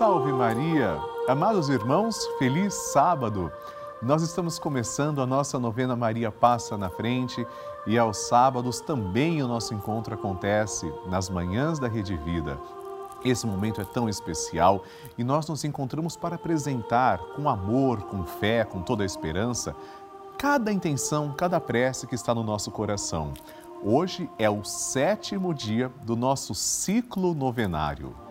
Salve Maria! Amados irmãos, feliz sábado! Nós estamos começando a nossa novena Maria Passa na Frente e aos sábados também o nosso encontro acontece nas manhãs da Rede Vida. Esse momento é tão especial e nós nos encontramos para apresentar com amor, com fé, com toda a esperança, cada intenção, cada prece que está no nosso coração. Hoje é o sétimo dia do nosso ciclo novenário.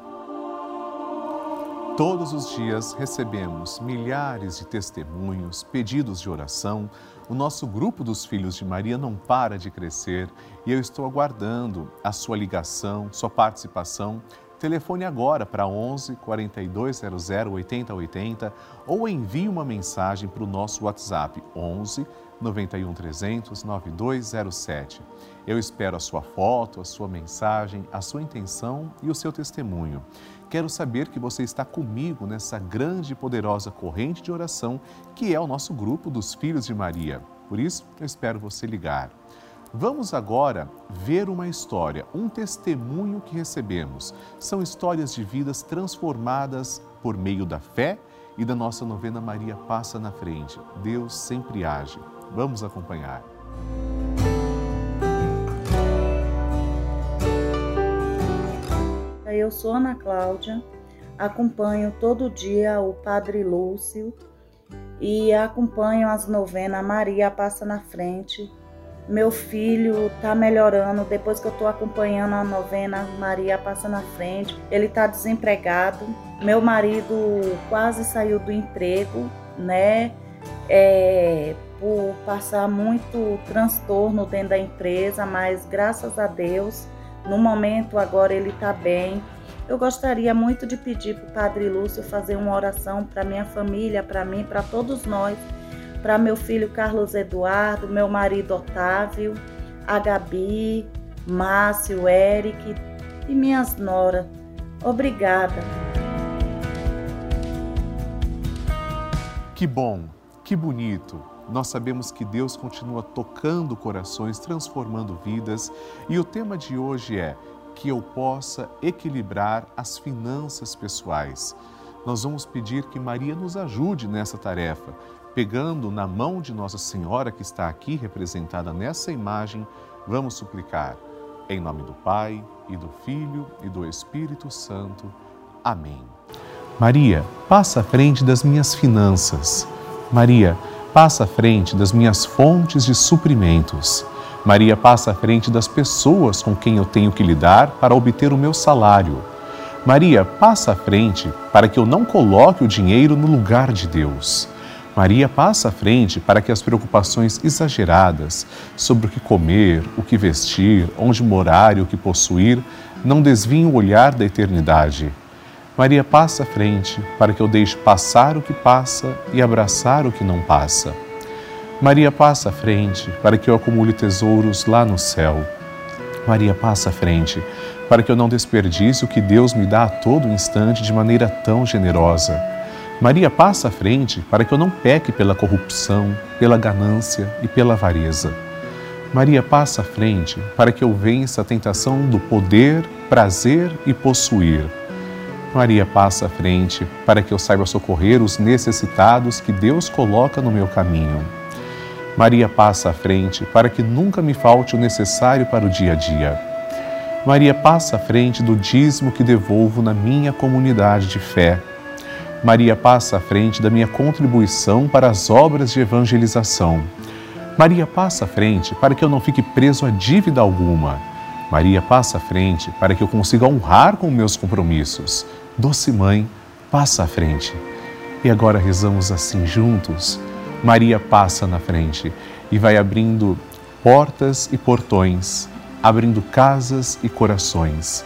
Todos os dias recebemos milhares de testemunhos, pedidos de oração. O nosso grupo dos Filhos de Maria não para de crescer e eu estou aguardando a sua ligação, sua participação. Telefone agora para 11 4200 8080 ou envie uma mensagem para o nosso WhatsApp 11 91 300 9207. Eu espero a sua foto, a sua mensagem, a sua intenção e o seu testemunho. Quero saber que você está comigo nessa grande e poderosa corrente de oração que é o nosso grupo dos Filhos de Maria. Por isso, eu espero você ligar. Vamos agora ver uma história, um testemunho que recebemos. São histórias de vidas transformadas por meio da fé e da nossa novena Maria Passa na Frente. Deus sempre age. Vamos acompanhar. Eu sou Ana Cláudia, acompanho todo dia o Padre Lúcio e acompanho as novenas Maria Passa na Frente. Meu filho está melhorando depois que eu estou acompanhando a novena Maria Passa na Frente. Ele está desempregado. Meu marido quase saiu do emprego, né? É, por passar muito transtorno dentro da empresa, mas graças a Deus no momento, agora ele está bem. Eu gostaria muito de pedir para o Padre Lúcio fazer uma oração para minha família, para mim, para todos nós, para meu filho Carlos Eduardo, meu marido Otávio, a Gabi, Márcio, Eric e minhas noras. Obrigada. Que bom, que bonito nós sabemos que Deus continua tocando corações, transformando vidas, e o tema de hoje é que eu possa equilibrar as finanças pessoais. Nós vamos pedir que Maria nos ajude nessa tarefa, pegando na mão de Nossa Senhora que está aqui representada nessa imagem, vamos suplicar. Em nome do Pai, e do Filho, e do Espírito Santo. Amém. Maria, passa à frente das minhas finanças. Maria, passa à frente das minhas fontes de suprimentos. Maria passa à frente das pessoas com quem eu tenho que lidar para obter o meu salário. Maria passa à frente para que eu não coloque o dinheiro no lugar de Deus. Maria passa à frente para que as preocupações exageradas sobre o que comer, o que vestir, onde morar e o que possuir não desviem o olhar da eternidade. Maria passa à frente para que eu deixe passar o que passa e abraçar o que não passa. Maria passa à frente para que eu acumule tesouros lá no céu. Maria passa à frente para que eu não desperdice o que Deus me dá a todo instante de maneira tão generosa. Maria passa à frente para que eu não peque pela corrupção, pela ganância e pela avareza. Maria passa à frente para que eu vença a tentação do poder, prazer e possuir Maria passa à frente para que eu saiba socorrer os necessitados que Deus coloca no meu caminho. Maria passa à frente para que nunca me falte o necessário para o dia a dia. Maria passa à frente do dízimo que devolvo na minha comunidade de fé. Maria passa à frente da minha contribuição para as obras de evangelização. Maria passa à frente para que eu não fique preso a dívida alguma. Maria passa à frente para que eu consiga honrar com meus compromissos. Doce Mãe, passa à frente. E agora rezamos assim juntos. Maria passa na frente e vai abrindo portas e portões, abrindo casas e corações.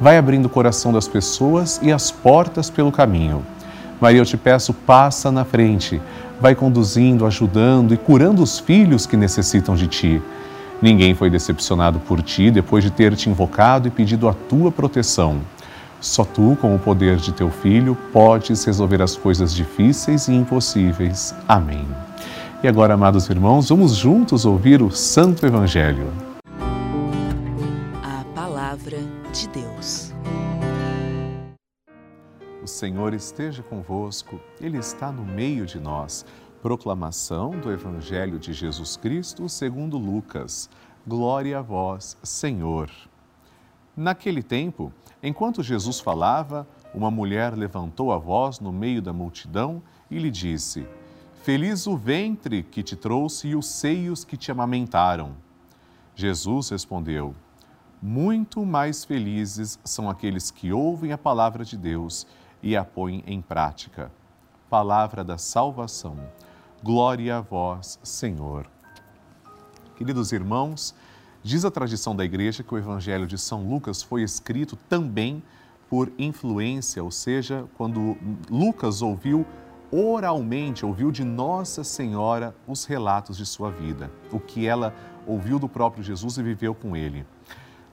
Vai abrindo o coração das pessoas e as portas pelo caminho. Maria, eu te peço, passa na frente, vai conduzindo, ajudando e curando os filhos que necessitam de ti. Ninguém foi decepcionado por ti depois de ter te invocado e pedido a tua proteção. Só tu, com o poder de teu filho, podes resolver as coisas difíceis e impossíveis. Amém. E agora, amados irmãos, vamos juntos ouvir o Santo Evangelho. A Palavra de Deus. Senhor esteja convosco, Ele está no meio de nós. Proclamação do Evangelho de Jesus Cristo segundo Lucas. Glória a vós, Senhor. Naquele tempo, enquanto Jesus falava, uma mulher levantou a voz no meio da multidão e lhe disse: Feliz o ventre que te trouxe e os seios que te amamentaram. Jesus respondeu: Muito mais felizes são aqueles que ouvem a palavra de Deus e a põem em prática. Palavra da salvação. Glória a vós, Senhor. Queridos irmãos, diz a tradição da igreja que o Evangelho de São Lucas foi escrito também por influência, ou seja, quando Lucas ouviu oralmente, ouviu de Nossa Senhora os relatos de sua vida, o que ela ouviu do próprio Jesus e viveu com ele.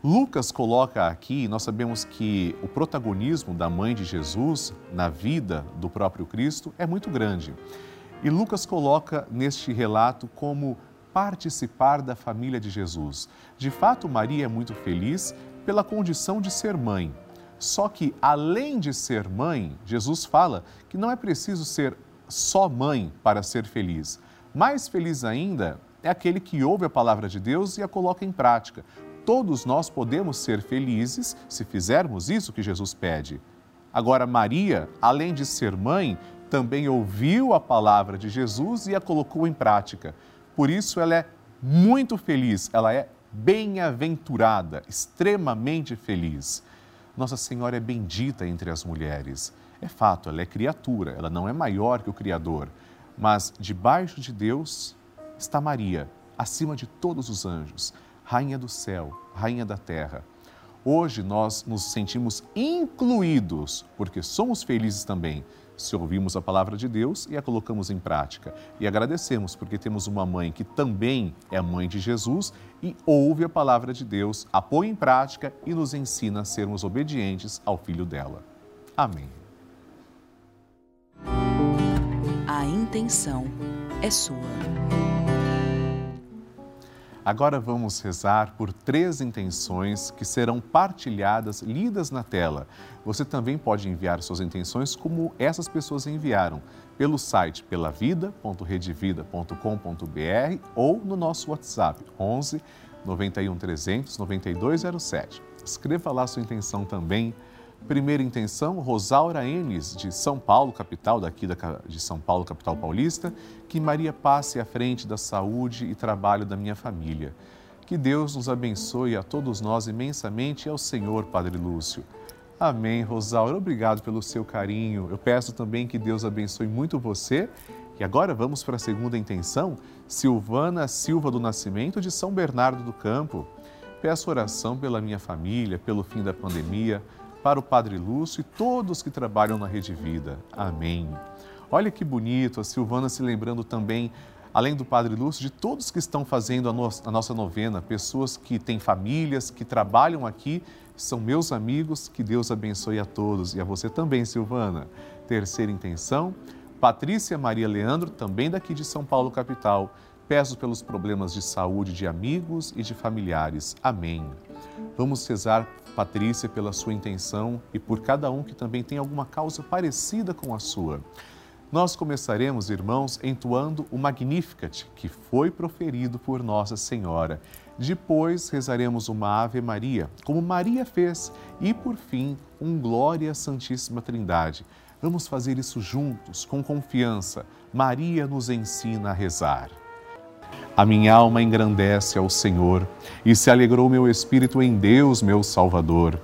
Lucas coloca aqui, nós sabemos que o protagonismo da mãe de Jesus na vida do próprio Cristo é muito grande. E Lucas coloca neste relato como participar da família de Jesus. De fato, Maria é muito feliz pela condição de ser mãe. Só que, além de ser mãe, Jesus fala que não é preciso ser só mãe para ser feliz. Mais feliz ainda é aquele que ouve a palavra de Deus e a coloca em prática. Todos nós podemos ser felizes se fizermos isso que Jesus pede. Agora, Maria, além de ser mãe, também ouviu a palavra de Jesus e a colocou em prática. Por isso ela é muito feliz, ela é bem-aventurada, extremamente feliz. Nossa Senhora é bendita entre as mulheres. É fato, ela é criatura, ela não é maior que o Criador. Mas debaixo de Deus está Maria, acima de todos os anjos, Rainha do céu, Rainha da terra. Hoje nós nos sentimos incluídos, porque somos felizes também se ouvimos a palavra de Deus e a colocamos em prática. E agradecemos porque temos uma mãe que também é mãe de Jesus e ouve a palavra de Deus, a põe em prática e nos ensina a sermos obedientes ao filho dela. Amém. A intenção é sua. Agora vamos rezar por três intenções que serão partilhadas, lidas na tela. Você também pode enviar suas intenções como essas pessoas enviaram, pelo site pelavida.redevida.com.br ou no nosso WhatsApp 11 91 300 9207. Escreva lá sua intenção também. Primeira intenção, Rosaura Enes, de São Paulo, capital daqui de São Paulo, capital paulista, que Maria passe à frente da saúde e trabalho da minha família. Que Deus nos abençoe a todos nós imensamente e ao Senhor, Padre Lúcio. Amém, Rosaura. Obrigado pelo seu carinho. Eu peço também que Deus abençoe muito você. E agora vamos para a segunda intenção, Silvana Silva do Nascimento, de São Bernardo do Campo. Peço oração pela minha família, pelo fim da pandemia para o Padre Lúcio e todos que trabalham na Rede Vida. Amém. Olha que bonito, a Silvana se lembrando também, além do Padre Lúcio, de todos que estão fazendo a, no a nossa novena, pessoas que têm famílias, que trabalham aqui, são meus amigos, que Deus abençoe a todos e a você também, Silvana. Terceira intenção, Patrícia Maria Leandro, também daqui de São Paulo, capital. Peço pelos problemas de saúde de amigos e de familiares. Amém. Vamos rezar Patrícia, pela sua intenção e por cada um que também tem alguma causa parecida com a sua. Nós começaremos, irmãos, entoando o Magnificat, que foi proferido por Nossa Senhora. Depois rezaremos uma Ave Maria, como Maria fez, e por fim, um Glória à Santíssima Trindade. Vamos fazer isso juntos, com confiança. Maria nos ensina a rezar. A minha alma engrandece ao Senhor e se alegrou meu espírito em Deus, meu Salvador,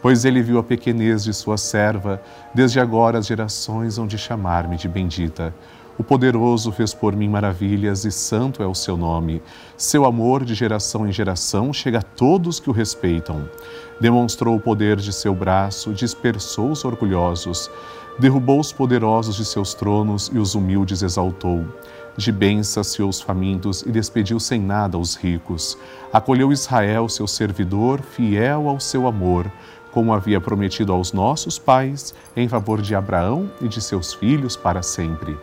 pois ele viu a pequenez de sua serva, desde agora as gerações hão de chamar-me de bendita. O poderoso fez por mim maravilhas e santo é o seu nome. Seu amor de geração em geração chega a todos que o respeitam. Demonstrou o poder de seu braço, dispersou os orgulhosos Derrubou os poderosos de seus tronos e os humildes exaltou. De bens saciou os famintos e despediu sem nada os ricos. Acolheu Israel, seu servidor, fiel ao seu amor, como havia prometido aos nossos pais, em favor de Abraão e de seus filhos para sempre.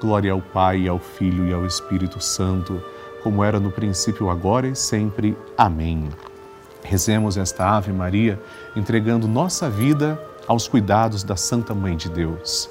Glória ao Pai, ao Filho e ao Espírito Santo, como era no princípio, agora e sempre. Amém. Rezemos esta Ave Maria, entregando nossa vida aos cuidados da Santa Mãe de Deus.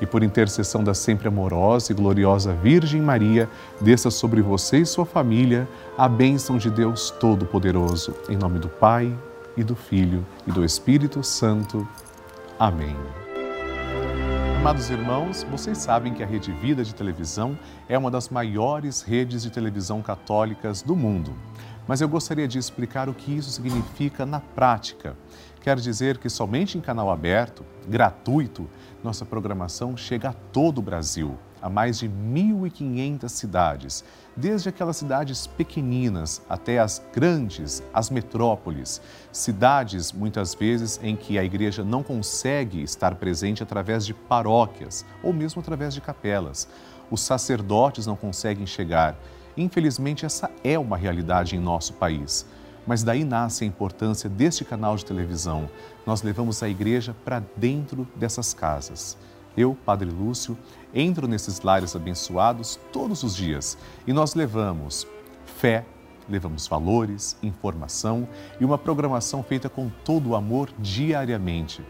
e por intercessão da sempre amorosa e gloriosa Virgem Maria, desça sobre você e sua família a bênção de Deus Todo-Poderoso. Em nome do Pai, e do Filho, e do Espírito Santo. Amém. Amados irmãos, vocês sabem que a Rede Vida de Televisão é uma das maiores redes de televisão católicas do mundo. Mas eu gostaria de explicar o que isso significa na prática. Quer dizer que somente em canal aberto, gratuito, nossa programação chega a todo o Brasil, a mais de 1.500 cidades, desde aquelas cidades pequeninas até as grandes, as metrópoles, cidades muitas vezes em que a igreja não consegue estar presente através de paróquias ou mesmo através de capelas. Os sacerdotes não conseguem chegar. Infelizmente, essa é uma realidade em nosso país. Mas daí nasce a importância deste canal de televisão. Nós levamos a igreja para dentro dessas casas. Eu, Padre Lúcio, entro nesses lares abençoados todos os dias e nós levamos fé, levamos valores, informação e uma programação feita com todo o amor diariamente.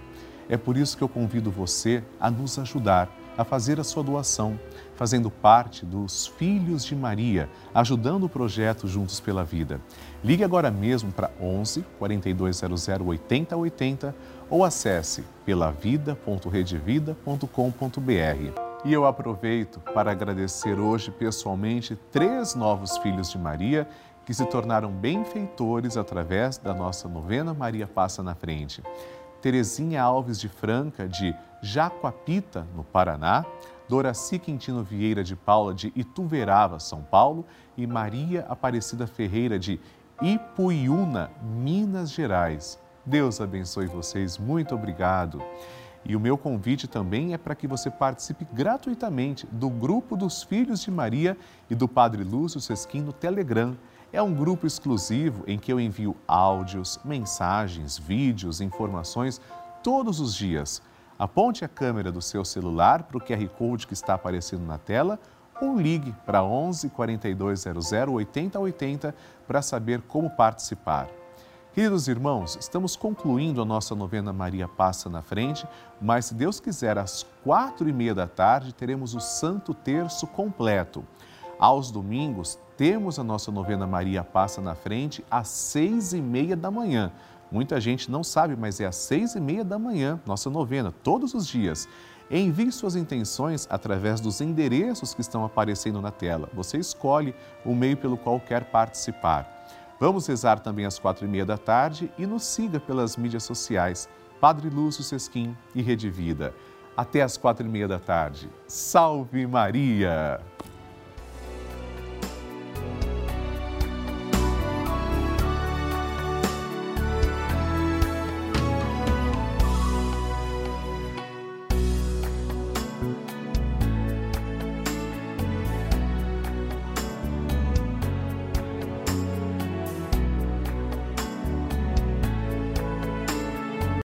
É por isso que eu convido você a nos ajudar a fazer a sua doação, fazendo parte dos Filhos de Maria, ajudando o projeto Juntos pela Vida. Ligue agora mesmo para 11 4200 8080 ou acesse pelavida.redevida.com.br. E eu aproveito para agradecer hoje pessoalmente três novos filhos de Maria que se tornaram benfeitores através da nossa novena Maria Passa na Frente. Terezinha Alves de Franca, de Jacuapita, no Paraná, Doraci Quintino Vieira de Paula, de Ituverava, São Paulo, e Maria Aparecida Ferreira, de Ipuiuna, Minas Gerais. Deus abençoe vocês, muito obrigado. E o meu convite também é para que você participe gratuitamente do grupo dos Filhos de Maria e do Padre Lúcio Sesquim no Telegram. É um grupo exclusivo em que eu envio áudios, mensagens, vídeos, informações todos os dias. Aponte a câmera do seu celular para o QR Code que está aparecendo na tela ou ligue para 11 4200 8080 para saber como participar. Queridos irmãos, estamos concluindo a nossa novena Maria Passa na Frente, mas se Deus quiser, às quatro e meia da tarde teremos o Santo Terço completo. Aos domingos, temos a nossa novena Maria Passa na Frente às seis e meia da manhã. Muita gente não sabe, mas é às seis e meia da manhã, nossa novena, todos os dias. Envie suas intenções através dos endereços que estão aparecendo na tela. Você escolhe o meio pelo qual quer participar. Vamos rezar também às quatro e meia da tarde e nos siga pelas mídias sociais, Padre Lúcio Sesquim e Rede Vida. Até às quatro e meia da tarde. Salve Maria!